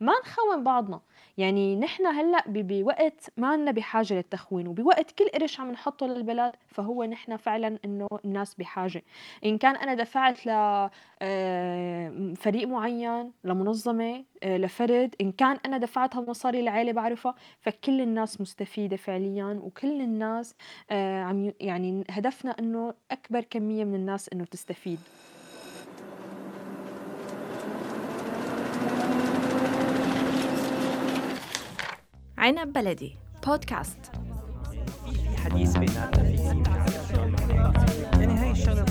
ما نخون بعضنا. يعني نحن هلأ بوقت ما لنا بحاجة للتخوين وبوقت كل قرش عم نحطه للبلد فهو نحن فعلا إنه الناس بحاجة. إن كان أنا دفعت ل آه، معين لمنظمة آه، لفرد إن كان أنا دفعت هالمصاري لعائله بعرفها فكل الناس مستفيدة فعليا وكل الناس آه، عم يعني هدفنا إنه أكبر كمية من الناس إنه تستفيد. عنب بلدي بودكاست. في حديث بيناتنا في يعني الشغله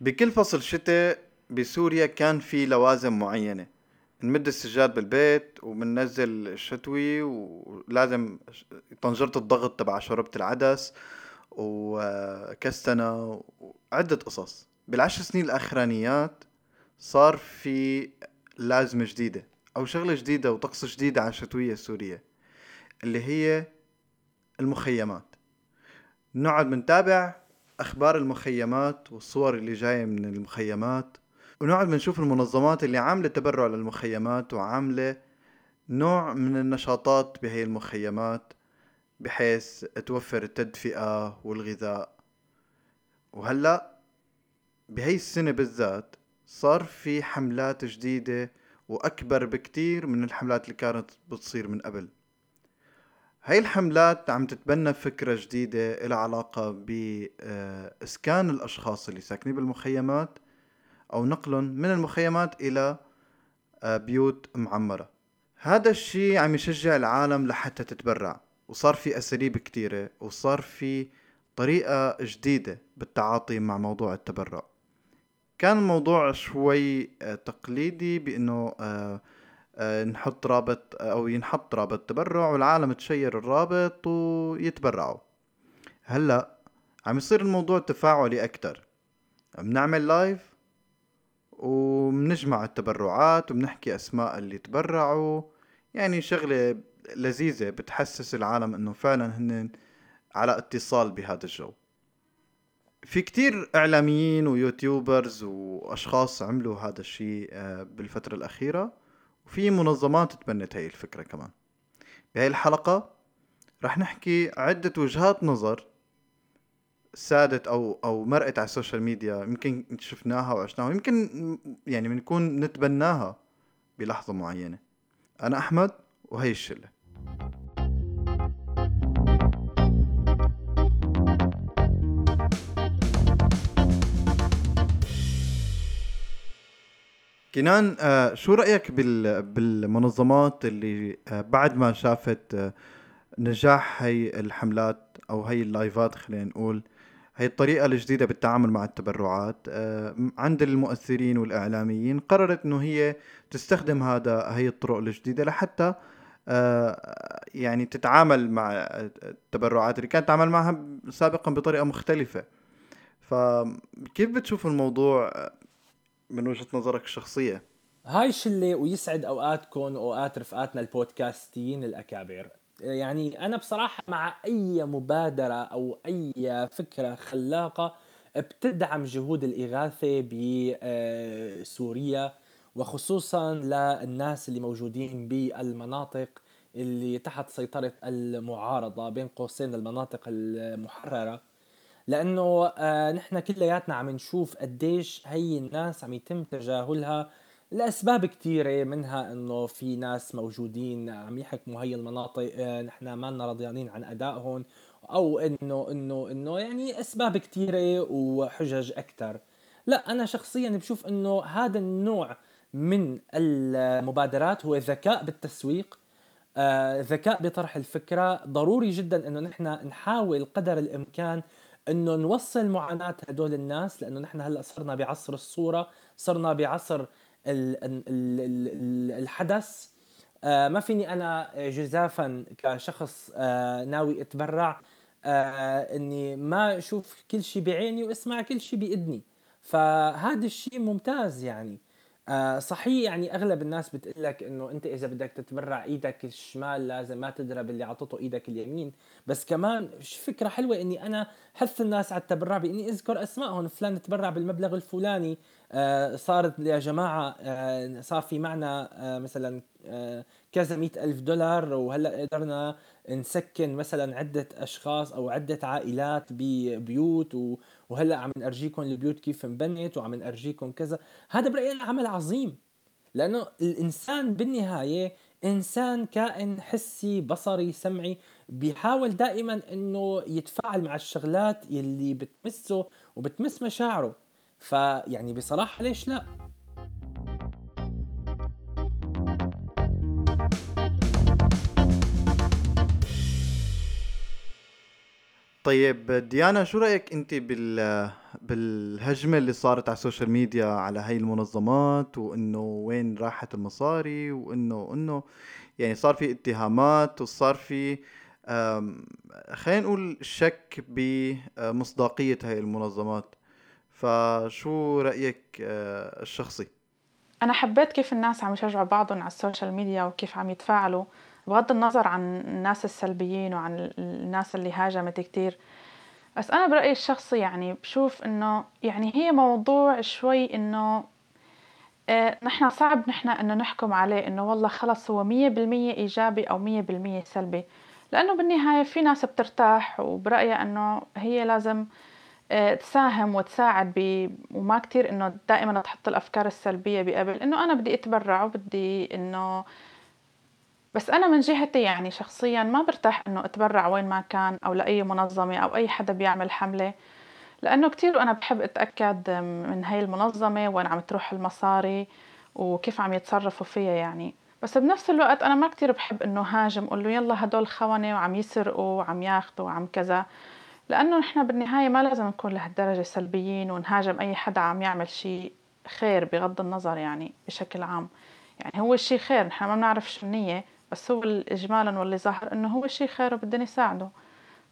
بكل فصل شتاء بسوريا كان في لوازم معينة. نمد السجاد بالبيت وبننزل الشتوي ولازم طنجرة الضغط تبع شوربة العدس. وكستنة وعدة قصص. بالعشر سنين الأخرانيات صار في لازمة جديدة أو شغلة جديدة وطقس جديدة على الشتوية السورية اللي هي المخيمات. نقعد بنتابع أخبار المخيمات والصور اللي جاية من المخيمات ونقعد بنشوف المنظمات اللي عاملة تبرع للمخيمات وعاملة نوع من النشاطات بهي المخيمات. بحيث توفر التدفئة والغذاء. وهلأ بهي السنة بالذات صار في حملات جديدة وأكبر بكتير من الحملات اللي كانت بتصير من قبل. هاي الحملات عم تتبنى فكرة جديدة إلها علاقة بإسكان الأشخاص اللي ساكنين بالمخيمات أو نقلهم من المخيمات إلى آه، بيوت معمرة. هذا الشيء عم يشجع العالم لحتى تتبرع. وصار في أساليب كتيرة وصار في طريقة جديدة بالتعاطي مع موضوع التبرع. كان الموضوع شوي آه، تقليدي بأنه آه، آه، نحط رابط أو ينحط رابط تبرع والعالم تشير الرابط ويتبرعوا. هلأ عم يصير الموضوع تفاعلي أكتر. بنعمل live وبنجمع التبرعات وبنحكي أسماء اللي تبرعوا. يعني شغلة لذيذة بتحسس العالم إنه فعلا هن على اتصال بهذا الجو. في كتير إعلاميين ويوتيوبرز وأشخاص عملوا هذا الشيء آه، بالفترة الأخيرة وفي منظمات تبنت هاي الفكرة كمان. بهاي الحلقة رح نحكي عدة وجهات نظر سادت أو أو مرقت على السوشيال ميديا يمكن شفناها وعشناها يمكن يعني بنكون نتبناها بلحظة معينة. أنا أحمد وهي الشلة. كنان آه شو رأيك بالمنظمات اللي آه بعد ما شافت آه نجاح هي الحملات أو هي اللايفات خلينا نقول هي الطريقة الجديدة بالتعامل مع التبرعات عند المؤثرين والإعلاميين قررت إنه هي تستخدم هذا هي الطرق الجديدة لحتى يعني تتعامل مع التبرعات اللي كانت تتعامل معها سابقا بطريقة مختلفة. فكيف بتشوف الموضوع؟ من وجهة نظرك الشخصية؟ هاي شلة ويسعد اوقاتكم وأوقات رفقاتنا البودكاستيين الأكابر. يعني أنا بصراحة مع أي مبادرة أو أي فكرة خلاقة بتدعم جهود الإغاثة بسوريا وخصوصا للناس اللي موجودين بالمناطق اللي تحت سيطرة المعارضة بين قوسين المناطق المحررة. لأنه آه نحن كلياتنا عم نشوف قديش هي الناس عم يتم تجاهلها لأسباب كثيره منها إنه في ناس موجودين عم يحكموا هي المناطق آه نحن ما لنا رضيانين عن أدائهم أو إنه إنه إنه يعني أسباب كثيره وحجج أكثر لا أنا شخصيا بشوف إنه هذا النوع من المبادرات هو ذكاء بالتسويق آه ذكاء بطرح الفكرة. ضروري جدا إنه نحن نحاول قدر الإمكان إنه نوصل معاناة هدول الناس لأنه نحن هلأ صرنا بعصر الصورة صرنا بعصر الحدث. آه، ما فيني أنا جزافا كشخص آه، ناوي أتبرع آه، إني ما أشوف كل شيء بعيني وأسمع كل شيء باذني فهذا الشيء ممتاز يعني. آه صحيح يعني أغلب الناس بتقول لك إنه أنت إذا بدك تتبرع إيدك الشمال لازم ما تضرب اللي عطته إيدك اليمين. بس كمان فكرة حلوة إني أنا حث الناس على التبرع بإني أذكر أسمائهم. فلان تبرع بالمبلغ الفلاني آه صارت يا جماعة آه صار في معنا مثلا كذا مئة ألف دولار. وهلأ قدرنا نسكن مثلا عدة أشخاص أو عدة عائلات ببيوت وهلأ عم نرجيكم البيوت كيف انبنت وعم نرجيكم كذا. هذا برأيي أنا عمل عظيم لأنه الإنسان بالنهاية إنسان كائن حسي بصري سمعي بيحاول دائما إنه يتفاعل مع الشغلات يلي بتمسه وبتمس مشاعره. فيعني بصراحة ليش لا؟ طيب ديانا شو رأيك أنت بال بالهجمة اللي صارت على ال social media على هاي المنظمات وإنه وين راحت المصاري وإنه انه يعني صار في اتهامات وصار في خلينا نقول شك بمصداقية هاي المنظمات فشو رأيك آه، الشخصي؟ أنا حبيت كيف الناس عم يشجعوا بعضهم على ال social media وكيف عم يتفاعلوا بغض النظر عن الناس السلبيين وعن الناس اللي هاجمت كتير. بس أنا برأيي الشخصي يعني بشوف إنه يعني هي موضوع شوي إنه آه نحن صعب نحن إنه نحكم عليه إنه والله خلص هو مية بالمية إيجابي أو مية بالمية سلبي. لأنه بالنهاية في ناس بترتاح وبرأيها إنه هي لازم آه تساهم وتساعد ب... وما كتير إنه دائما تحط الأفكار السلبية بقبل. إنه أنا بدي أتبرع وبدي إنه بس أنا من جهتي يعني شخصيا ما برتاح إنه أتبرع وين ما كان أو لأي منظمة أو أي حدا بيعمل حملة لأنه كتير وأنا بحب أتأكد من هاي المنظمة وين عم تروح المصاري وكيف عم يتصرفوا فيها يعني. بس بنفس الوقت أنا ما كتير بحب إنه هاجم أقول له يلا هدول خونة وعم يسرقوا وعم ياخذوا وعم كذا لأنه نحن بالنهاية ما لازم نكون لهالدرجة سلبيين ونهاجم أي حدا عم يعمل شيء خير بغض النظر يعني بشكل عام. يعني هو الشيء خير نحن ما بنعرف شو النية. بس هو إجمالا واللي ظاهر إنه هو شيء خير وبدنا نساعده.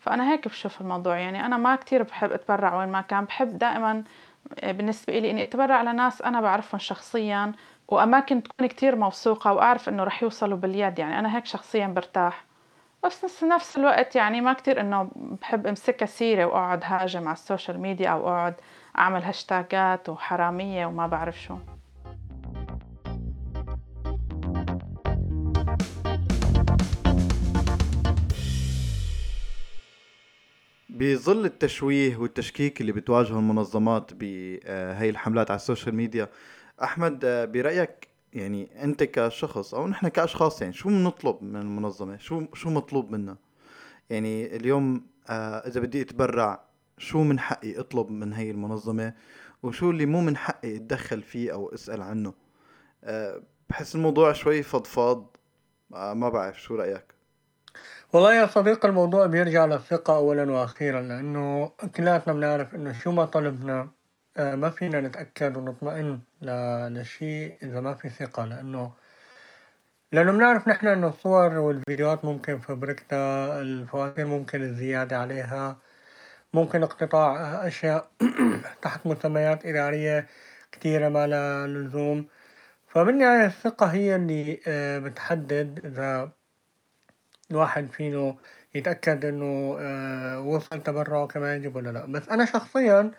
فأنا هيك بشوف الموضوع. يعني أنا ما كتير بحب أتبرع وين ما كان. بحب دائما آه، بالنسبة إلي إني أتبرع لناس أنا بعرفهم شخصيا وأماكن تكون كتير موثوقة وأعرف إنه رح يوصلوا باليد. يعني أنا هيك شخصيا برتاح. بس نفس الوقت يعني ما كتير إنه بحب أمسكها سيرة وأقعد هاجم على ال social media أو أقعد أعمل هاشتاجات وحرامية وما بعرف شو. بظل التشويه والتشكيك اللي بتواجهه المنظمات بهي آه، الحملات على ال social media. أحمد آه، برأيك يعني أنت كشخص أو نحن كأشخاص يعني شو بنطلب من المنظمة؟ شو شو مطلوب منا؟ يعني اليوم آه، إذا بدي أتبرع شو من حقي أطلب من هي المنظمة؟ وشو اللي مو من حقي أتدخل فيه أو أسأل عنه؟ بحس الموضوع شوي فضفاض. ما بعرف شو رأيك؟ والله يا صديقي الموضوع بيرجع للثقة أولا وأخيرا لأنه كلياتنا بنعرف إنه شو ما طلبنا آه، ما فينا نتأكد ونطمئن لشيء إذا ما في ثقة لأنه لأنه بنعرف نحن إنه الصور والفيديوهات ممكن فبركتها الفواتير ممكن الزيادة عليها ممكن اقتطاع أشياء تحت مسميات إدارية كتيرة ما لها لزوم. فبالنهاية الثقة هي اللي آه، بتحدد إذا الواحد فينه يتأكد إنه آه، وصل تبرعه كما يجب ولا لأ. بس أنا شخصيا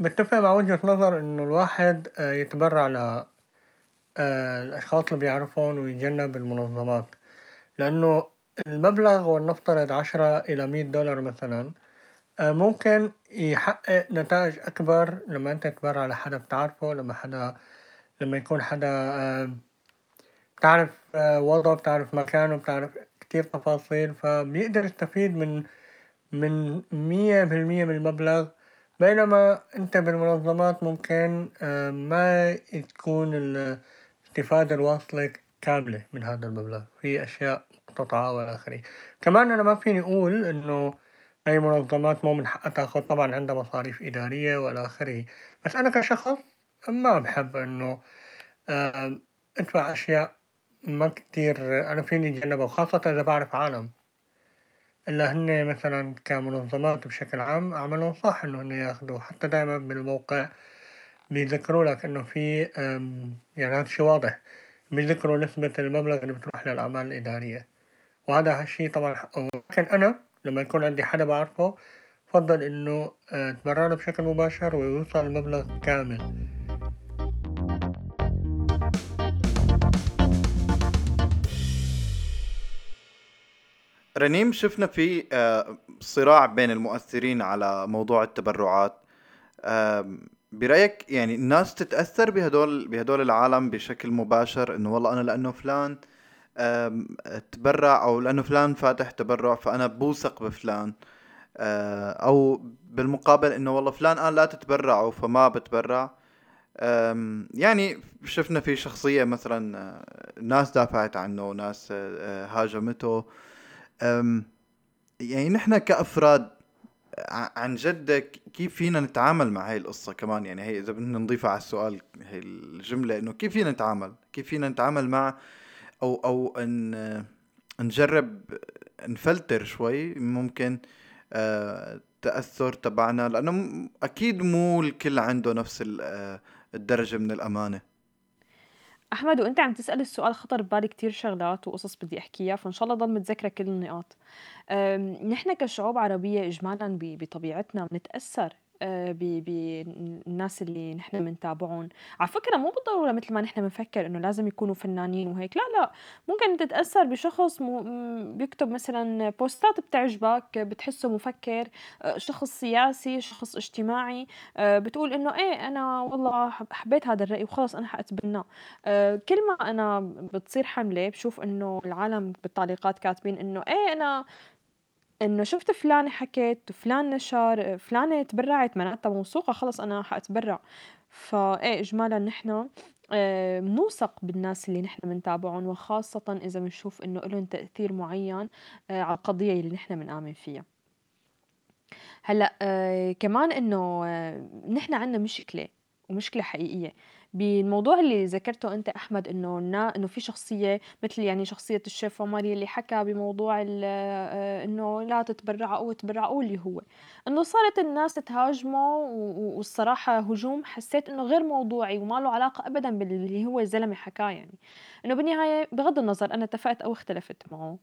بتفق مع وجهة نظر إنه الواحد آه، يتبرع ل آه، الأشخاص اللي بيعرفهم ويتجنب المنظمات. لأنه المبلغ ولنفترض عشرة إلى مية دولار مثلا ممكن يحقق نتائج أكبر لما أنت تتبرع لحدا بتعرفه لما حدا لما يكون حدا بتعرف آه، وضعه بتعرف مكانه بتعرف كتير تفاصيل فبيقدر يستفيد من من مية بالمية من المبلغ. بينما أنت بالمنظمات ممكن آه، ما تكون الاستفادة الواصلة كاملة من هذا المبلغ. في أشياء مقتطعة وإلى آخره. كمان أنا ما فيني أقول إنه أي منظمات مو من حقها تأخذ. طبعا عندها مصاريف إدارية وإلى آخره. بس أنا كشخص ما بحب إنه آه، أدفع أشياء ما كتير أنا فيني أتجنبها وخاصة إذا بعرف عالم إلا هن مثلا كمنظمات بشكل عام أعملهم صح إنه هن ياخدوا حتى دايما بالموقع بيذكروا لك إنه في يعني هذا شيء واضح بيذكروا نسبة المبلغ اللي بتروح للأعمال الإدارية. وهذا الشيء طبعا لكن أنا لما يكون عندي حدا بعرفه بفضل إنه أتبرع له بشكل مباشر ويوصل المبلغ كامل. رنيم شفنا في آه، صراع بين المؤثرين على موضوع التبرعات. برأيك يعني الناس تتأثر بهدول بهدول العالم بشكل مباشر إنه والله أنا لأنه فلان تبرع أو لأنه فلان فاتح تبرع فأنا بوثق بفلان. آه، أو بالمقابل إنه والله فلان قال لا تتبرعوا فما بتبرع. يعني شفنا في شخصية مثلا آه، ناس دافعت عنه ناس هاجمته. يعني نحن كأفراد عن جد كيف فينا نتعامل مع هاي القصة كمان؟ يعني هي إذا بدنا نضيفها على السؤال هي الجملة إنه كيف فينا نتعامل؟ كيف فينا نتعامل مع أو أو إن نجرب نفلتر شوي ممكن آه، تأثر تبعنا؟ لأنه أكيد مو الكل عنده نفس آه، الدرجة من الأمانة. أحمد وأنت عم تسأل السؤال خطر ببالي كتير شغلات وقصص بدي أحكيها فإن شاء الله ضل متذكرة كل النقاط. نحن كشعوب عربية إجمالا بطبيعتنا بنتأثر آه، بالناس اللي نحن بنتابعهم على فكرة مو بالضرورة مثل ما نحن بنفكر إنه لازم يكونوا فنانين وهيك لا لا. ممكن تتأثر بشخص بيكتب مثلا بوستات بتعجبك بتحسه مفكر آه، شخص سياسي شخص اجتماعي آه، بتقول إنه إيه أنا والله حبيت هذا الرأي وخلص أنا حأتبناه. كل ما أنا بتصير حملة بشوف إنه العالم بالتعليقات كاتبين إنه إيه أنا إنه شُفت فلانة حكت، وفلان نشر، فلانة تبرّعت معناتها موثوقة خلص أنا حأتبرّع، فإيه إجمالًا نحن بنوثق بالناس اللي نحن بنتابعُن وخاصةً إذا بنشوف إنه إلُن تأثير معيّن آآ على القضية اللي نحن بنآمن فيها. هلأ آه، كمان إنه آه، نحن عندنا مشكلة ومشكلة حقيقية. بالموضوع اللي ذكرته أنت أحمد إنه إنه في شخصية مثل يعني شخصية الشيف عمر اللي حكى بموضوع آه، إنه لا تتبرعوا تبرعوا اللي هو. إنه صارت الناس تهاجمه والصراحة هجوم حسيت إنه غير موضوعي وما له علاقة أبدا باللي هو الزلمة حكاه يعني. إنه بالنهاية بغض النظر أنا اتفقت أو اختلفت معه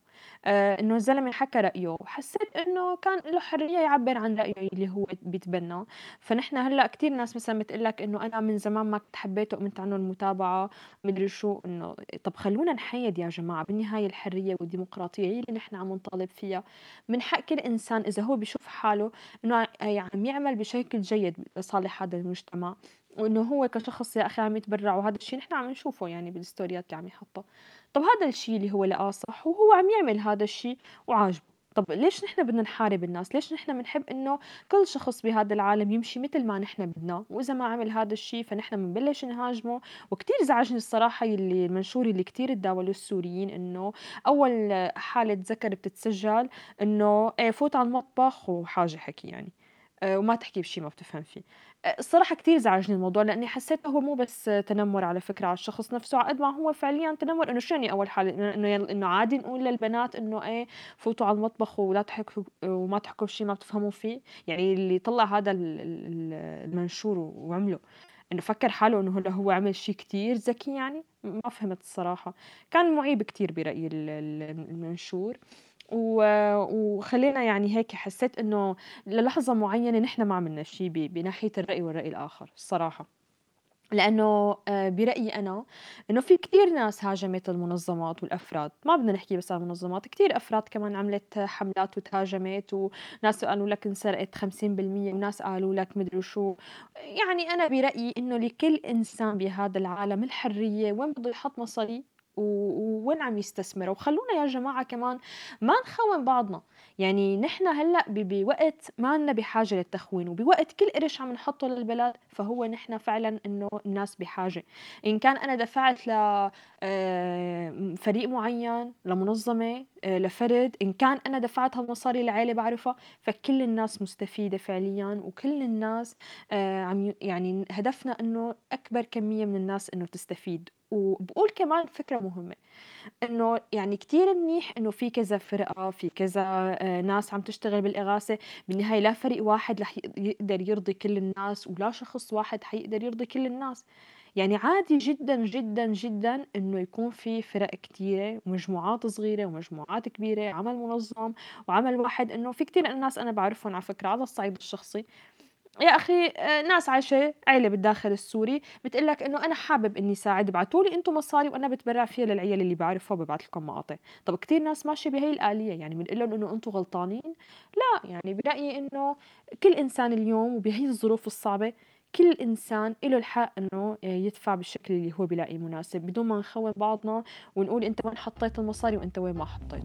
آه إنه الزلمة حكى رأيه وحسيت إنه كان له حرية يعبر عن رأيه اللي هو بيتبناه فنحن هلأ كتير ناس مثلا بتقول لك إنه أنا من زمان ما كنت حبيته وقمت عنه المتابعة مدري شو إنه طب خلونا نحيد يا جماعة بالنهاية الحرية والديمقراطية هي اللي نحن عم نطالب فيها. من حق كل إنسان إذا هو بيشوف حاله إنه عم يعمل بشكل جيد لصالح هذا المجتمع. وإنه هو كشخص يا أخي عم يتبرع وهذا الشيء نحن عم نشوفه يعني بالستوريات اللي عم يحطها. طب هذا الشيء اللي هو لقاه صح وهو عم يعمل هذا الشيء وعاجبه. طب ليش نحن بدنا نحارب الناس؟ ليش نحن بنحب إنه كل شخص بهذا العالم يمشي مثل ما نحن بدنا؟ وإذا ما عمل هذا الشيء فنحن بنبلش نهاجمه. وكتير زعجني الصراحة اللي المنشور اللي كتير تداولوا السوريين إنه أول حالة ذكر بتتسجل إنه إيه فوت على المطبخ وحاجة حكي يعني. آه، وما تحكي بشي ما بتفهم فيه. آه، الصراحة كتير زعجني الموضوع لأني حسيت هو مو بس تنمر على فكرة على الشخص نفسه على قد ما هو فعليا تنمر. إنه شو يعني أول حالة؟ إنه إنه عادي نقول للبنات إنه إيه فوتوا على المطبخ ولا تحكوا وما تحكوا بشي ما بتفهموا فيه. يعني اللي طلع هذا المنشور وعمله إنه فكر حاله إنه هو عمل شيء كتير ذكي يعني. ما فهمت الصراحة. كان معيب كتير برأيي المنشور. وخلّينا يعني هيك حسّيت إنه للحظة معيّنة نحن ما عملنا شي بناحية الرأي والرأي الآخر الصراحة. لإنه آه، برأيي أنا إنه في كتير ناس هاجمت المنظمات والأفراد، ما بدنا نحكي بس عن المنظمات، كتير أفراد كمان عملت حملات وتهاجمت وناس قالوا لك انسرقت 50% وناس قالوا لك مدري شو، يعني أنا برأيي إنه لكل إنسان بهذا العالم الحرية وين بده يحط مصاريه ووين عم يستثمروا. وخلونا يا جماعة كمان ما نخون بعضنا. يعني نحن هلأ بوقت ما لنا بحاجة للتخوين وبوقت كل قرش عم نحطه للبلد فهو نحن فعلا إنه الناس بحاجة. إن كان أنا دفعت لفريق آه، معين لمنظمة آه، لفرد إن كان أنا دفعت هالمصاري لعائلة بعرفها فكل الناس مستفيدة فعليا وكل الناس آه، عم يعني هدفنا إنه أكبر كمية من الناس إنه تستفيد. وبقول كمان فكرة مهمة إنه يعني كتير منيح إنه في كذا فرقة في كذا آه، ناس عم تشتغل بالإغاثة بالنهاية لا فريق واحد رح يقدر يرضي كل الناس ولا شخص واحد حيقدر يرضي كل الناس. يعني عادي جدا جدا جدا إنه يكون في فرق كتيرة ومجموعات صغيرة ومجموعات كبيرة عمل منظم وعمل واحد. إنه في كتير ناس أنا بعرفهم على فكرة على الصعيد الشخصي. يا أخي آه، ناس عايشة عيلة بالداخل السوري بتقول لك إنه أنا حابب إني ساعد ابعتوا لي أنتم مصاري وأنا بتبرع فيها للعيال اللي بعرفها وببعث لكم مقاطع. طب كتير ناس ماشية بهي الآلية يعني بنقول لهم إنه أنتم غلطانين؟ لا يعني برأيي إنه كل إنسان اليوم وبهي الظروف الصعبة كل إنسان له الحق إنه آه، يدفع بالشكل اللي هو بلاقيه مناسب بدون ما نخون بعضنا ونقول أنت وين حطيت المصاري وأنت وين ما حطيت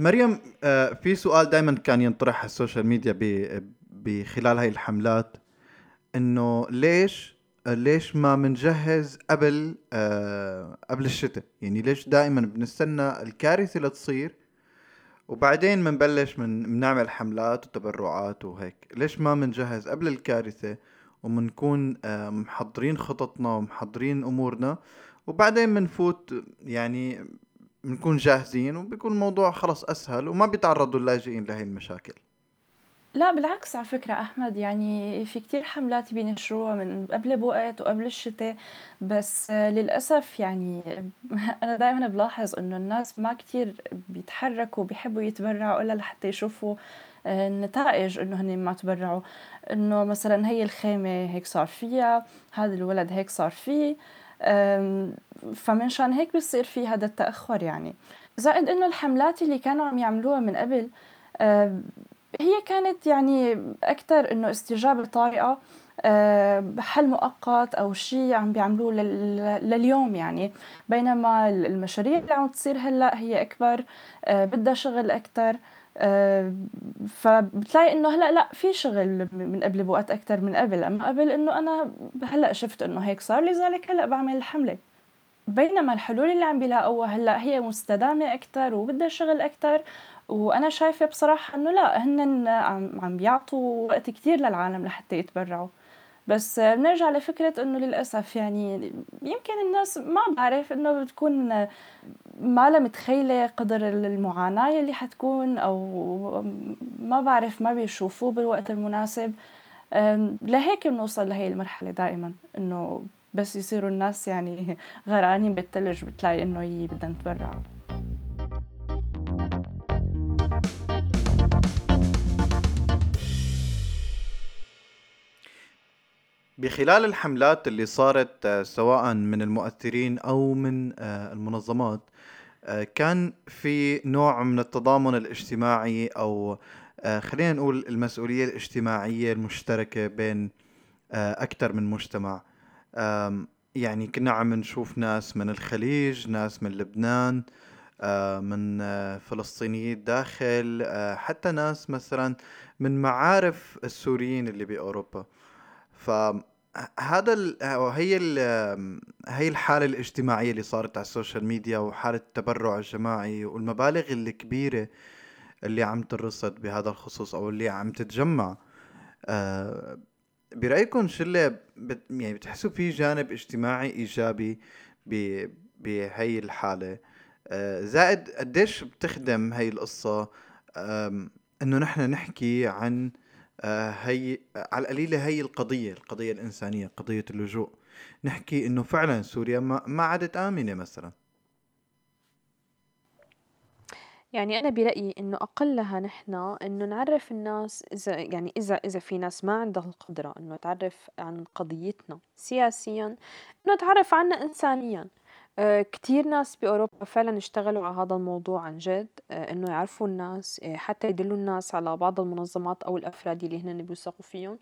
مريم آه، في سؤال دائما كان ينطرح على ال social media بخلال هاي الحملات إنه ليش ليش ما بنجهز قبل آه قبل الشتاء؟ يعني ليش دائما بنستنى الكارثة لتصير وبعدين بنبلش من بنعمل حملات وتبرعات وهيك. ليش ما بنجهز قبل الكارثة وبنكون آه محضرين خططنا ومحضرين أمورنا وبعدين بنفوت يعني بنكون جاهزين وبيكون الموضوع خلص أسهل وما بيتعرضوا اللاجئين لهي المشاكل. لا بالعكس على فكرة أحمد يعني في كتير حملات بينشروها من قبل بوقت وقبل الشتاء بس للأسف يعني أنا دائما بلاحظ إنه الناس ما كتير بيتحركوا بيحبوا يتبرعوا إلا لحتى يشوفوا النتائج إنه هن ما تبرعوا. إنه مثلا هي الخيمة هيك صار فيها هذا الولد هيك صار فيه فمنشان هيك بصير في هذا التأخر يعني. زائد إنه الحملات اللي كانوا عم يعملوها من قبل هي كانت يعني أكثر إنه استجابة طارئة حل مؤقت أو شيء عم بيعملوه لليوم يعني. بينما المشاريع اللي عم تصير هلأ هي أكبر بدها شغل أكثر فبتلاقي إنه هلأ لأ في شغل من قبل بوقت أكثر من قبل. أما قبل إنه أنا هلأ شفت إنه هيك صار لذلك هلأ بعمل الحمله بينما الحلول اللي عم بيلاقوها هلأ هي مستدامة أكثر وبدها شغل أكثر وأنا شايفة بصراحة إنه لأ هن عم عم بيعطوا وقت كثير للعالم لحتى يتبرعوا. بس بنرجع لفكرة إنه للأسف يعني يمكن الناس ما بعرف إنه بتكون ما متخيلة قدر المعاناة اللي حتكون أو ما بعرف ما بيشوفوه بالوقت المناسب. لهيك بنوصل لهي المرحلة دائما إنه بس يصيروا الناس يعني غرقانين بالثلج بتلاقي إنه هي بدنا نتبرع بخلال الحملات اللي صارت آه، سواء من المؤثرين أو من آه، المنظمات آه، كان في نوع من التضامن الاجتماعي أو خلينا نقول المسؤولية الاجتماعية المشتركة بين أكثر من مجتمع. يعني كنا عم نشوف ناس من الخليج ناس من لبنان من فلسطينيين الداخل حتى ناس مثلا من معارف السوريين اللي بأوروبا. فهذا ال... هي. هي الحالة الاجتماعية اللي صارت على السوشيال ميديا وحالة التبرع الجماعي والمبالغ الكبيرة اللي عم ترصد بهذا الخصوص أو اللي عم تتجمع آه، برأيكم اللي بت... يعني بتحسوا في جانب اجتماعي إيجابي. بهي الحالة آه، زائد قديش بتخدم هي القصة إنه نحن نحكي عن آه، هي على القليلة هي القضية القضية الإنسانية قضية اللجوء. نحكي إنه فعلا سوريا ما, عادت آمنة مثلا. يعني أنا برأيي إنه أقلها نحن إنه نعرف الناس إذا يعني إذا إذا في ناس ما عندها القدرة إنه تعرف عن قضيتنا سياسيا إنه تعرف عنا إنسانيا. آه، كتير ناس بأوروبا فعلا اشتغلوا على هذا الموضوع عن جد آه، إنه يعرفوا الناس آه، حتى يدلوا الناس على بعض المنظمات أو الأفراد اللي هن بيوثقوا فيهم.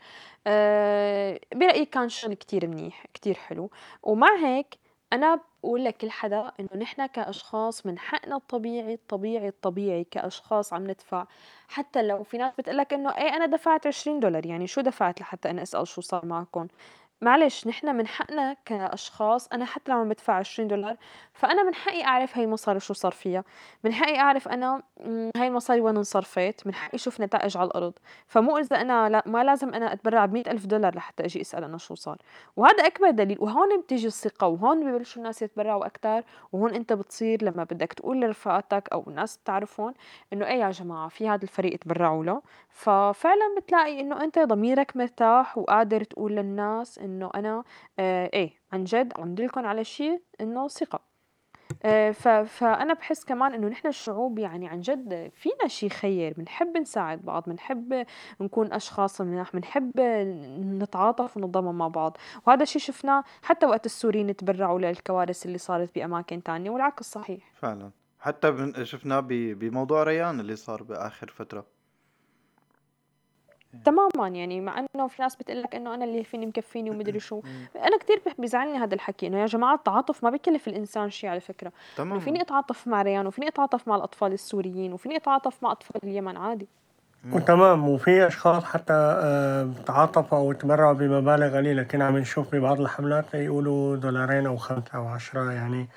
برأيي كان شغل كتير منيح كتير حلو. ومع هيك أنا بقول لكل حدا إنه نحن كأشخاص من حقنا الطبيعي الطبيعي الطبيعي كأشخاص عم ندفع. حتى لو في ناس بتقلك إنه إيه أنا دفعت 20 دولار يعني شو دفعت لحتى أنا أسأل شو صار معكم؟ معلش نحن من حقنا كأشخاص أنا حتى لما بدفع 20 دولار فأنا من حقي أعرف هاي المصاري شو صار فيها. من حقي أعرف أنا هاي المصاري وين انصرفت. من حقي أشوف نتائج على الأرض. فمو إذا أنا لا ما لازم أنا أتبرع ب ألف دولار لحتى أجي أسأل أنا شو صار. وهذا أكبر دليل. وهون بتيجي الثقة وهون ببلشوا الناس يتبرعوا أكتر. وهون أنت بتصير لما بدك تقول لرفقاتك أو الناس بتعرفون إنه إيه يا جماعة في هذا الفريق تبرعوا له. ففعلا بتلاقي إنه أنت ضميرك مرتاح وقادر تقول للناس إنه أنا آه إيه عن جد عم دلكم على شيء إنه ثقة. آه ف... فأنا بحس كمان إنه نحن الشعوب يعني عن جد فينا شيء خير. بنحب نساعد بعض بنحب نكون أشخاص مناح بنحب نتعاطف ونتضامن مع بعض. وهذا الشيء شفناه حتى وقت السوريين تبرعوا للكوارث اللي صارت بأماكن تانية والعكس صحيح. فعلا. حتى شفناه بموضوع ريان اللي صار بآخر فترة. تماما يعني مع إنه في ناس بتقول لك إنه أنا اللي فيني مكفيني ومدري شو. أنا كثير بيزعلني هذا الحكي إنه يا جماعة التعاطف ما بكلف الإنسان شيء على فكرة. تمام فيني أتعاطف مع ريان وفيني أتعاطف مع الأطفال السوريين وفيني أتعاطف مع أطفال اليمن عادي. وتمام وفي أشخاص حتى آه، تعاطفوا أو تبرعوا بمبالغ قليلة. كنا عم نشوف ببعض الحملات يقولوا دولارين أو خمسة أو عشرة يعني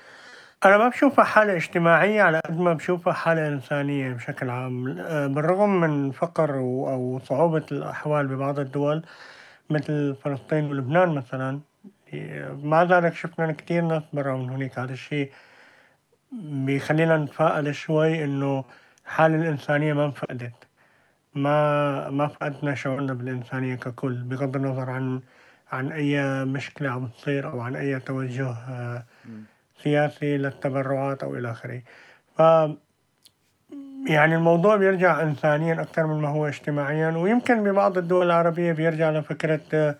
أنا ما بشوفها حالة اجتماعية على قد ما بشوفها حالة إنسانية بشكل عام. بالرغم من فقر و- أو صعوبة الأحوال ببعض الدول مثل فلسطين ولبنان مثلا مع ذلك شفنا كثير ناس برا من هناك. هذا الشيء بيخلينا نتفائل شوي إنه الحالة الإنسانية ما انفقدت. ما ما فقدنا شعورنا بالإنسانية ككل بغض النظر عن عن أي مشكلة عم تصير أو عن أي توجه آه، سياسي للتبرعات أو إلى آخره. ف يعني الموضوع بيرجع إنسانيا أكثر من ما هو اجتماعيا ويمكن ببعض الدول العربية بيرجع لفكرة آه،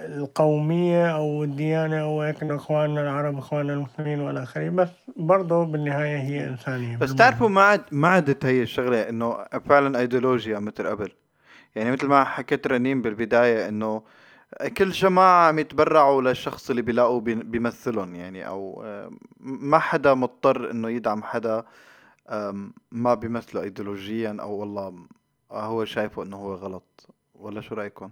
القومية أو الديانة أو هيك إنه إخواننا العرب إخواننا المسلمين وإلى آخره. بس برضه بالنهاية هي إنسانية. بس تعرفوا ما عد ما عدت هي الشغلة إنه فعلا ايديولوجيا مثل قبل. يعني مثل ما حكيت رنين بالبداية إنه كل جماعة عم يتبرعوا للشخص اللي بيلاقوا بي- بيمثلهم يعني أو آه، ما حدا مضطر إنه يدعم حدا ما بيمثله ايديولوجيا أو والله هو شايفه إنه هو غلط. ولا شو رأيكم؟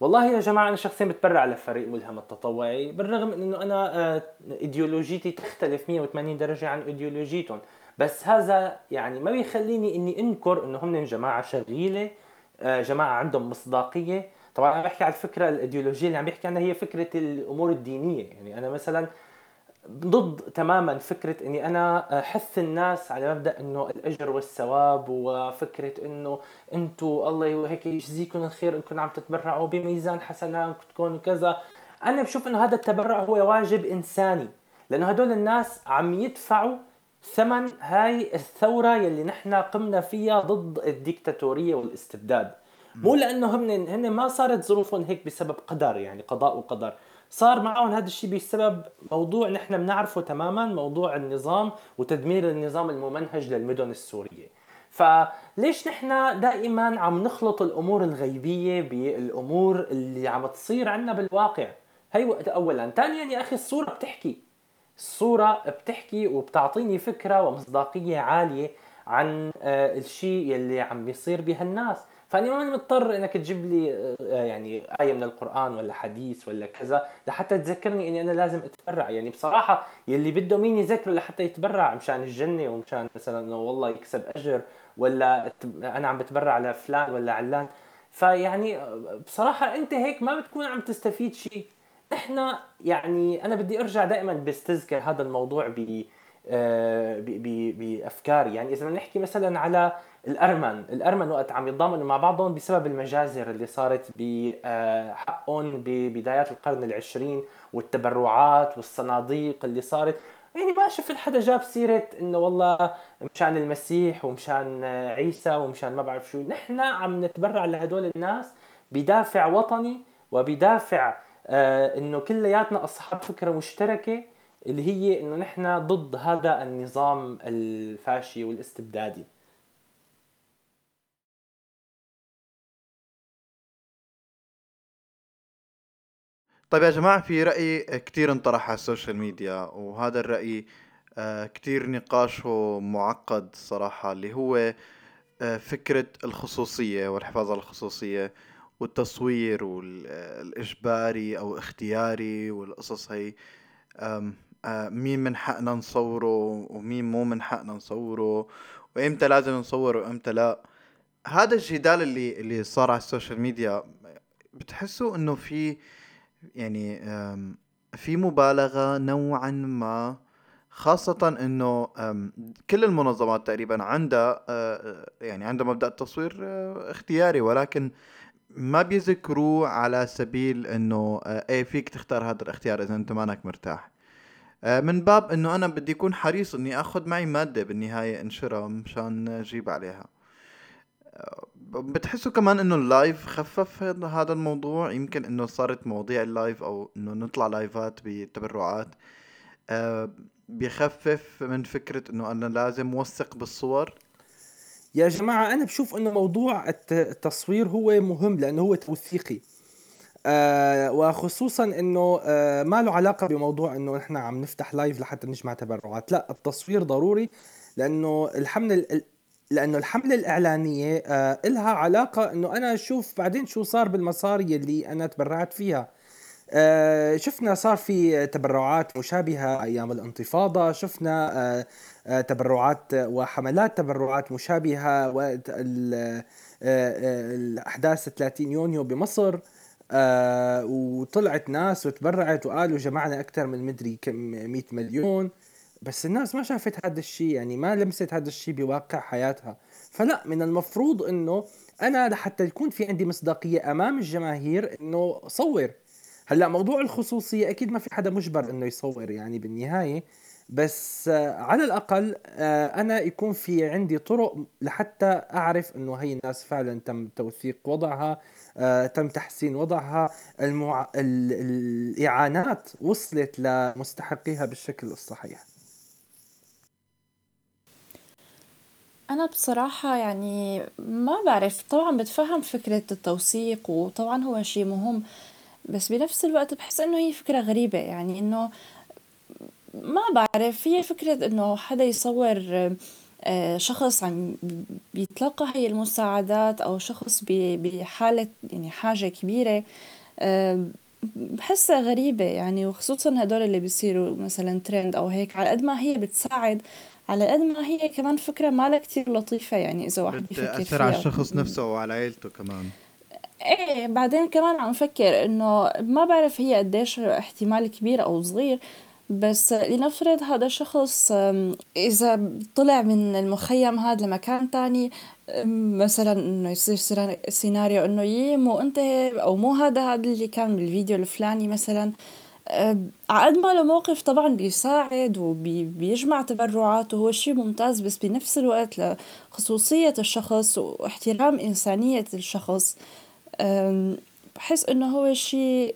والله يا جماعة أنا شخصيا بتبرع لفريق ملهم التطوعي بالرغم أنه أنا آه، إيديولوجيتي تختلف 180 درجة عن إيديولوجيتهم بس هذا يعني ما بيخليني إني أنكر إنه هم جماعة شغيلة آه، جماعة عندهم مصداقية. طبعا أنا بحكي على الفكرة الإيديولوجية اللي عم بحكي عنها هي فكرة الأمور الدينية. يعني أنا مثلا ضد تماما فكرة إني أنا أحث الناس على مبدأ إنه الأجر والثواب وفكرة إنه انتو الله هيك يجزيكم الخير إنكم عم تتبرعوا بميزان حسناتكم وكذا أنا بشوف إنه هذا التبرع هو واجب إنساني لأنه هدول الناس عم يدفعوا ثمن هاي الثورة يلي نحن قمنا فيها ضد الديكتاتورية والاستبداد. مو لأنه هن هن ما صارت ظروفهم هيك بسبب قدر يعني قضاء وقدر. صار معهم هذا الشيء بسبب موضوع نحن بنعرفه تماما موضوع النظام وتدمير النظام الممنهج للمدن السورية. فليش نحن دائما عم نخلط الأمور الغيبية بالأمور اللي عم تصير عنا بالواقع؟ هي وقت اولا. ثانيا يا أخي الصورة بتحكي. الصورة بتحكي وبتعطيني فكرة ومصداقية عالية عن آه، الشيء يلي عم بيصير بهالناس. فأنا ماني مضطر إنك تجيب لي آه، يعني آية من القرآن ولا حديث ولا كذا لحتى تذكرني إني أنا لازم أتبرع. يعني بصراحة يلي بده مين يذكره لحتى يتبرع مشان الجنة ومشان مثلا إنه والله يكسب أجر ولا أنا عم بتبرع لفلان ولا علان. فيعني آه، بصراحة أنت هيك ما بتكون عم تستفيد شيء. إحنا يعني أنا بدي أرجع دائما بستذكر هذا الموضوع ب- بأفكاري. يعني إذا نحكي مثلا على الأرمن الأرمن وقت عم يتضامنوا مع بعضهم بسبب المجازر اللي صارت بحقهم ببدايات القرن العشرين والتبرعات والصناديق اللي صارت. يعني ما شفت حدا جاب سيرة إنه والله مشان المسيح ومشان عيسى ومشان ما بعرف شو. نحن عم نتبرع لهدول الناس بدافع وطني وبدافع آه إنه كلياتنا أصحاب فكرة مشتركة اللي هي إنه نحن ضد هذا النظام الفاشي والاستبدادي. طيب يا جماعة في رأي كتير انطرح على ال social media وهذا الرأي آه، كتير نقاشه معقد صراحة اللي هو آه، فكرة الخصوصية والحفاظ على الخصوصية والتصوير والإجباري أو اختياري والقصص هي. آه، مين من حقنا نصوره ومين مو من حقنا نصوره وإمتى لازم نصوره وإمتى لا. هذا الجدال اللي اللي صار على السوشيال ميديا بتحسوا إنه في يعني في مبالغة نوعا ما خاصة إنه كل المنظمات تقريبا عندها آه، يعني عندها مبدأ التصوير آه، اختياري ولكن ما بيذكروه على سبيل إنه إيه فيك تختار هذا الاختيار إذا أنت مانك مرتاح. من باب إنه أنا بدي اكون حريص إني آخذ معي مادة بالنهاية انشرها مشان أجيب عليها. آه، بتحسوا كمان إنه ال live خفف هذا الموضوع؟ يمكن إنه صارت مواضيع ال live أو إنه نطلع لايفات بتبرعات. آه، بيخفف من فكرة إنه أنا لازم أوثق بالصور. يا جماعة أنا بشوف إنه موضوع الت- التصوير هو مهم لأنه هو توثيقي. آه وخصوصا إنه آه ما له علاقة بموضوع إنه نحن عم نفتح لايف لحتى نجمع تبرعات. لا التصوير ضروري لأنه الحملة ال- لأنه الحملة الإعلانية آه إلها علاقة إنه أنا أشوف بعدين شو صار بالمصاري اللي أنا تبرعت فيها. آه، شفنا صار في تبرعات مشابهة أيام الانتفاضة شفنا آه، آه، تبرعات وحملات تبرعات مشابهة وقت آه، الأحداث 30 يونيو بمصر. آه، وطلعت ناس وتبرعت وقالوا جمعنا أكثر من مدري كم 100 مليون. بس الناس ما شافت هذا الشيء يعني ما لمست هذا الشيء بواقع حياتها. فلا من المفروض إنه أنا لحتى يكون في عندي مصداقية أمام الجماهير إنه صور. هلأ موضوع الخصوصية أكيد ما في حدا مجبر إنه يصور يعني بالنهاية. بس آه، على الأقل آه، أنا يكون في عندي طرق لحتى أعرف إنه هي الناس فعلا تم توثيق وضعها آه، تم تحسين وضعها المع... ال... الإعانات وصلت لمستحقيها بالشكل الصحيح. أنا بصراحة يعني ما بعرف. طبعا بتفهم فكرة التوثيق وطبعا هو شيء مهم بس بنفس الوقت بحس إنه هي فكرة غريبة. يعني إنه ما بعرف هي فكرة إنه حدا يصور آه، شخص عم بيتلقى هي المساعدات أو شخص ب- بحالة يعني حاجة كبيرة آه، بحسها غريبة يعني وخصوصا هدول اللي بيصيروا مثلا ترند أو هيك على قد ما هي بتساعد على قد ما هي كمان فكرة مالها كتير لطيفة يعني إذا واحد بيفكر بتأثر على فيها. الشخص نفسه وعلى عيلته كمان. إيه بعدين كمان عم فكر إنه ما بعرف هي قديش احتمال كبير أو صغير بس لنفرض هذا الشخص إذا طلع من المخيم هذا لمكان تاني مثلا إنه يصير سينا- سيناريو إنه يي مو أنت أو مو هذا هذا اللي كان بالفيديو الفلاني مثلا. أم، على قد ما له موقف طبعا بيساعد وبيجمع تبرعات وهو شيء ممتاز بس بنفس الوقت لخصوصية الشخص واحترام إنسانية الشخص. بحس إنه هو شيء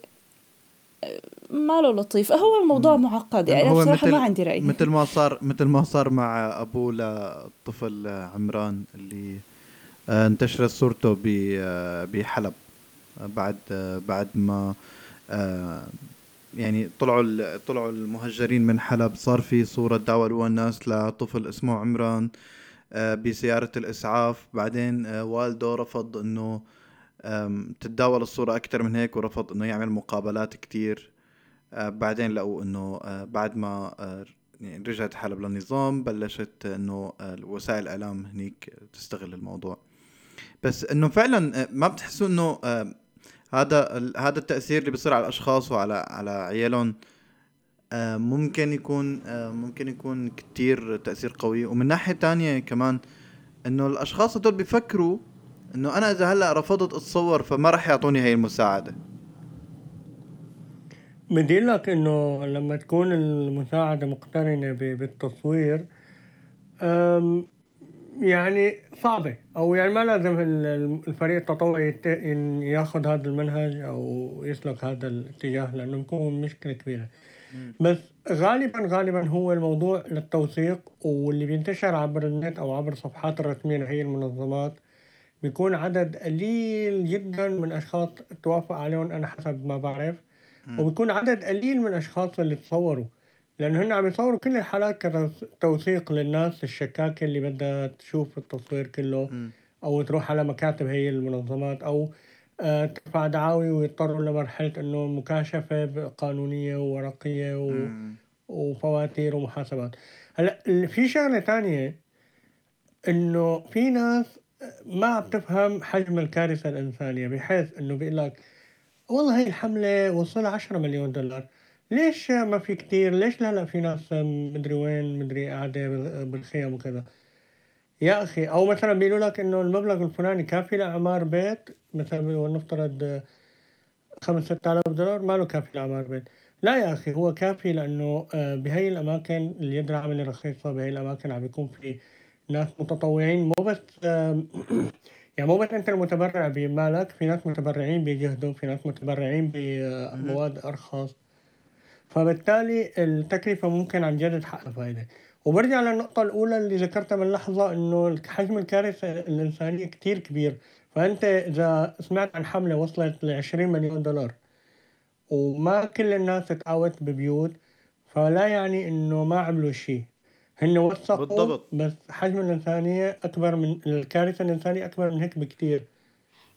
ما له لطيف. هو الموضوع معقد يعني هو بصراحة مثل ما عندي رأي. مثل ما صار مثل ما صار مع ابوه للطفل عمران اللي آه، انتشرت صورته آه، بحلب. بعد آه، بعد ما يعني طلعوا طلعوا المهجرين من حلب صار في صورة داولوها الناس لطفل اسمه عمران بسيارة الإسعاف. بعدين والده رفض إنه آم، تتداول الصورة أكتر من هيك ورفض إنه يعمل مقابلات كتير. آه، بعدين لقوا إنه آه، بعد ما آه، يعني رجعت حلب للنظام بلشت إنه وسائل الإعلام هنيك تستغل الموضوع. بس إنه فعلا ما بتحسوا إنه هذا هذا التأثير اللي بيصير على الأشخاص وعلى على عيالهم ممكن يكون ممكن يكون كتير تأثير قوي. ومن ناحية تانية كمان إنه الأشخاص هدول بيفكروا إنه أنا إذا هلأ رفضت أتصور فما رح يعطوني هاي المساعدة. بدي لك إنه لما تكون المساعدة مقترنة ب- بالتصوير يعني صعبة. أو يعني ما لازم ال- الفريق التطوعي ياخذ هذا المنهج أو يسلك هذا الاتجاه لأنه بيكون مشكلة كبيرة. بس غالبا غالبا هو الموضوع للتوثيق واللي بينتشر عبر النت أو عبر الصفحات الرسمية لهي المنظمات بيكون عدد قليل جدا من أشخاص توافق عليهم أنا حسب ما بعرف. وبيكون عدد قليل من الاشخاص اللي تصوروا. لأنه هن عم يصوروا كل الحالات كتوثيق للناس الشكاكه اللي بدها تشوف التصوير كله أو تروح على مكاتب هي المنظمات أو آه، ترفع دعاوي ويضطروا لمرحلة إنه مكاشفة قانونية وورقية و... وفواتير ومحاسبات. هلأ في شغلة تانية إنه في ناس ما بتفهم حجم الكارثة الإنسانية بحيث إنه بيقول لك والله هي الحملة وصلها 10 مليون دولار. ليش ما في كتير؟ ليش لا لا في ناس مدري وين مدري قاعدة بال- بالخيم وكذا؟ يا أخي أو مثلا بيقولوا لك إنه المبلغ الفلاني كافي لإعمار بيت مثلا ولنفترض خمس ست آلاف دولار ما له كافي لإعمار بيت. لا يا أخي هو كافي لأنه آه، بهي الأماكن اليد العاملة رخيصة بهي الأماكن عم بيكون في ناس متطوعين مو بس يعني مو بس أنت المتبرع بمالك في ناس متبرعين بجهدهم في ناس متبرعين بمواد أرخص. فبالتالي التكلفة ممكن عن جد تحقق فائدة وبرجع للنقطة الأولى اللي ذكرتها من لحظة إنه حجم الكارثة الإنسانية كتير كبير. فأنت إذا سمعت عن حملة وصلت ل 20 مليون دولار وما كل الناس تعاوت ببيوت فلا يعني إنه ما عملوا شيء. هن وثقوا بالضبط. بس حجم الإنسانية أكبر من الكارثة الإنسانية أكبر من هيك بكتير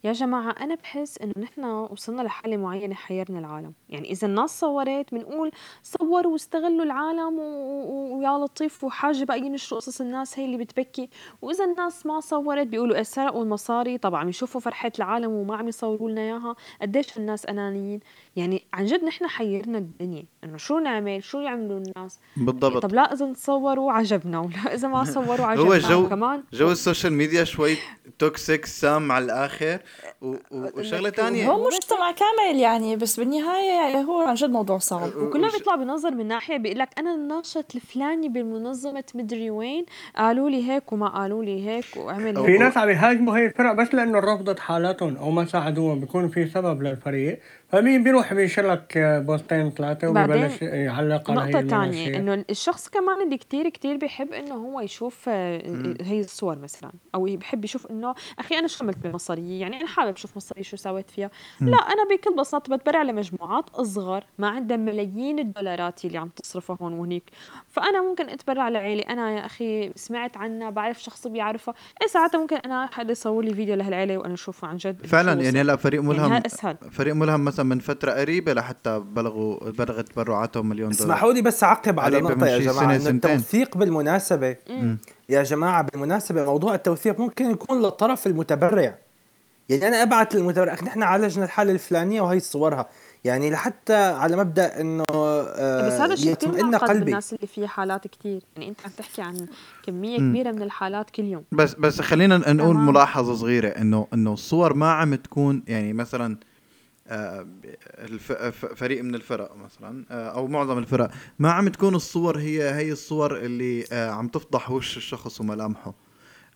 يا جماعة أنا بحس إنه نحن وصلنا لحالة معينة حيرنا العالم. يعني إذا الناس صورت بنقول صوروا واستغلوا العالم و... و... ويا لطيف وحاجة بقى ينشروا قصص الناس هي اللي بتبكي. وإذا الناس ما صورت بيقولوا إيه سرقوا المصاري. طبعا عم يشوفوا فرحة العالم وما عم يصوروا لنا إياها. قديش الناس أنانيين. يعني عن جد نحن حيرنا الدنيا. إنه شو نعمل؟ شو يعملوا الناس؟ بالضبط. طب لا إذا تصوروا عجبنا ولا إذا ما صوروا عجبنا. هو جو كمان جو السوشيال ميديا شوي toxic سام على و- وشغلة إنك- تانية هو مجتمع كامل يعني بس بالنهاية يعني هو عن جد موضوع صعب وكله بيطلع بنظر من ناحية بيقول لك أنا الناشط الفلاني بالمنظمة مدري وين قالوا لي هيك وما قالوا لي هيك وعمل في. ناس عم يهاجموا هي الفرق بس لأنه رفضت حالاتهم أو ما ساعدوهم بيكون في سبب للفريق فمين بيروح بينشر لك بوستين ثلاثة وبيبلش يعلق على تانية المناشير إنه الشخص كمان اللي كتير كتير بيحب إنه هو يشوف آه، هي الصور مثلا أو بيحب يشوف إنه أخي أنا شو عملت بالمصارية؟ يعني أنا حابب أشوف مصاري شو سويت فيها. لا أنا بكل بساطة بتبرع لمجموعات أصغر ما عندها ملايين الدولارات اللي عم تصرفها هون وهنيك. فأنا ممكن أتبرع لعيلة. أنا يا أخي سمعت عنها بعرف شخص بيعرفها. إيه ساعتها ممكن أنا حدا يصور لي فيديو لهالعيلة وأنا أشوفه عن جد. فعلا يعني هلأ فريق يعني ملهم هذا أسهل. فريق ملهم مثلا من فترة قريبة لحتى بلغوا بلغت تبرعاتهم مليون دولار. اسمحوا لي بس أعقب على من يا سنة، انه سنتين. التوثيق بالمناسبة يا جماعة بالمناسبة موضوع التوثيق ممكن يكون للطرف المتبرع. يعني أنا ابعت للمتبرع نحن عالجنا الحالة الفلانية وهي صورها يعني لحتى على مبدأ إنه آه، بس هذا الشيء كثير معقد قلبي. بالناس اللي فيها حالات كثير يعني أنت عم تحكي عن كمية كبيرة من الحالات كل يوم. بس بس خلينا نقول. ملاحظة صغيرة انه إنه الصور ما عم تكون يعني مثلا آه، فريق من الفرق مثلا آه، أو معظم الفرق. ما عم تكون الصور هي هي الصور اللي آه، عم تفضح وش الشخص وملامحه.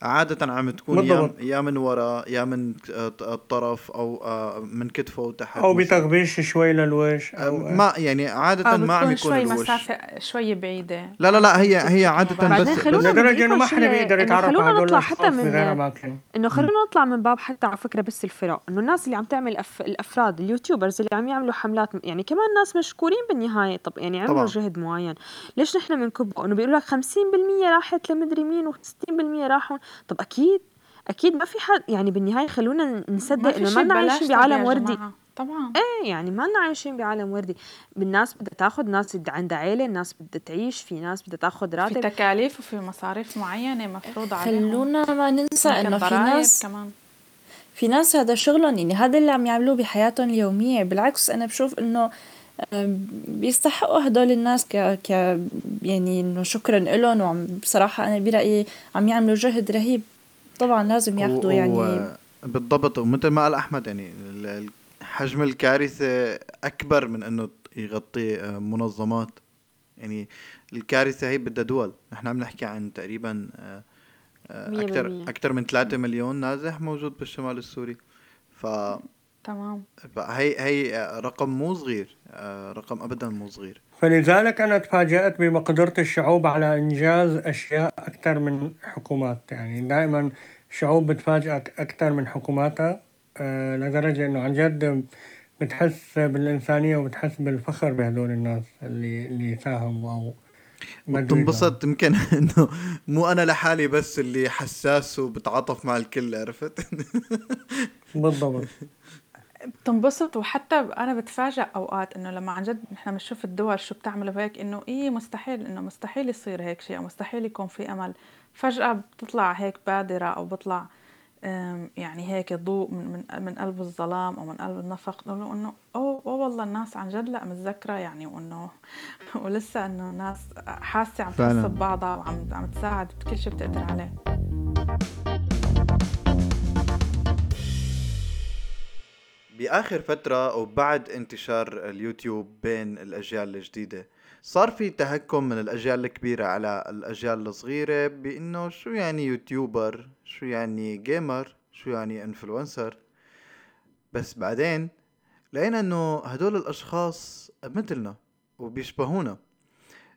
عادة عم تكون يا بالضبط. يا من وراء يا من آه، الطرف أو آه، من كتفه وتحت أو. بتغبيش شوي للوش آه، أو ما يعني عادة أو ما عم يكون شوي الوش مسافة شوي بعيدة. لا لا لا هي هي عادة بس لدرجه انه ما حدا بيقدر إنه يتعرف خلونا نطلع حتى من- إنه خلونا نطلع من باب حتى على فكرة بس الفرق إنه الناس اللي عم تعمل أف... الأفراد اليوتيوبرز اللي عم يعملوا حملات يعني كمان ناس مشكورين بالنهاية. طب يعني عملوا طبعاً. جهد معين. ليش نحن بنكبه إنه بيقولوا لك 50% راحت لمدري مين و60% راحوا. طب أكيد أكيد ما في حد يعني بالنهاية خلونا نصدق في إنه شي ما لنا عايشين بعالم وردي. طبعا. إيه يعني ما لنا عايشين بعالم وردي. الناس بدها تاخذ ناس بدها عندها عيلة الناس بدها تعيش في ناس بدها تاخذ في راتب. تكاليف وفي مصاريف معينة مفروضة عليهم. خلونا ما ننسى إنه في ناس كمان. في ناس هذا شغلهم يعني هذا اللي عم يعملوه بحياتهم اليومية. بالعكس أنا بشوف إنه آم، بيستحقوا هدول الناس ك ك يعني إنه شكرا لهم وعم بصراحة أنا برأيي عم يعملوا جهد رهيب. طبعا لازم ياخذوا يعني و- بالضبط. ومثل ما قال أحمد يعني حجم الكارثة أكبر من إنه يغطي آه، منظمات. يعني الكارثة هي بدها دول. نحن عم نحكي عن تقريبا آه، آه، أكثر. أكثر من 3 مليون نازح موجود بالشمال السوري. ف تمام. فهي هي آه، رقم مو صغير آه، رقم ابدا مو صغير. فلذلك أنا تفاجأت بمقدرة الشعوب على إنجاز أشياء أكثر من حكومات. يعني دائما الشعوب بتفاجئك أكثر من حكوماتها آه، لدرجة إنه عن جد بتحس بالإنسانية وبتحس بالفخر بهدول الناس اللي اللي ساهموا إيدهم. بتنبسط يمكن إنه مو أنا لحالي بس اللي حساس وبتعاطف مع الكل عرفت؟ بالضبط. بتنبسط. وحتى أنا بتفاجئ أوقات إنه لما عن جد نحن بنشوف الدول شو بتعمل وهيك إنه إيه مستحيل إنه مستحيل يصير هيك شيء أو مستحيل يكون في أمل. فجأة بتطلع هيك بادرة أو بطلع يعني هيك ضوء من من من قلب الظلام أو من قلب النفق. نقول له إنه أوه أوه والله الناس عن جد لا متذكرة يعني وإنه ولسه إنه الناس حاسة عم. تحس ببعضها وعم عم تساعد بكل شيء بتقدر عليه. بآخر فترة وبعد انتشار اليوتيوب بين الأجيال الجديدة صار في تهكم من الأجيال الكبيرة على الأجيال الصغيرة بإنه شو يعني YouTuber شو يعني gamer شو يعني influencer بس بعدين لقينا إنه هدول الأشخاص مثلنا وبيشبهونا.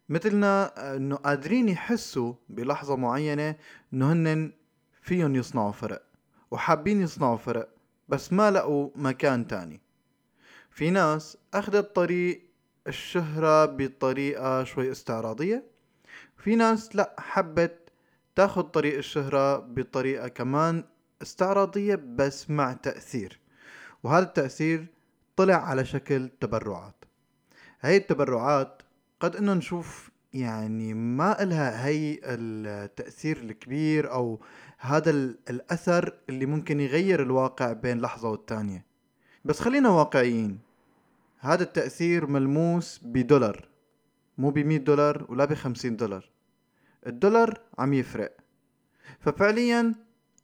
مثلنا إنه قادرين يحسوا بلحظة معينة إنه هن فيهم يصنعوا فرق وحابين يصنعوا فرق. بس ما لقوا مكان تاني. في ناس أخذت طريق الشهرة بطريقة شوي استعراضية. في ناس لا حبت تاخد طريق الشهرة بطريقة كمان استعراضية بس مع تأثير. وهذا التأثير طلع على شكل تبرعات. هاي التبرعات قد إنه نشوف يعني ما إلها هي التأثير الكبير أو هذا ال- الأثر اللي ممكن يغير الواقع بين لحظة والتانية. بس خلينا واقعيين. هذا التأثير ملموس بدولار. مو بمية دولار ولا بخمسين دولار. الدولار عم يفرق. ففعليا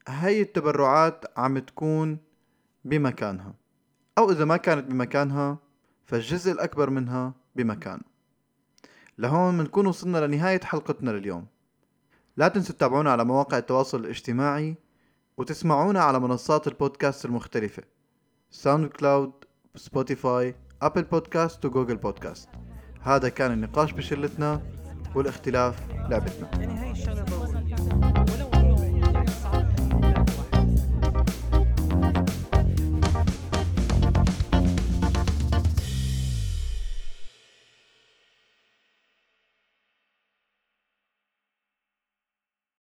هاي التبرعات عم تكون بمكانها. أو إذا ما كانت بمكانها فالجزء الأكبر منها بمكانه لهون بنكون وصلنا لنهاية حلقتنا لليوم. لا تنسوا تتابعونا على مواقع التواصل الاجتماعي وتسمعونا على منصات البودكاست المختلفة. ساوند كلاود سبوتيفاي أبل بودكاست وجوجل بودكاست. هذا كان النقاش بشلتنا والاختلاف لعبتنا. يعني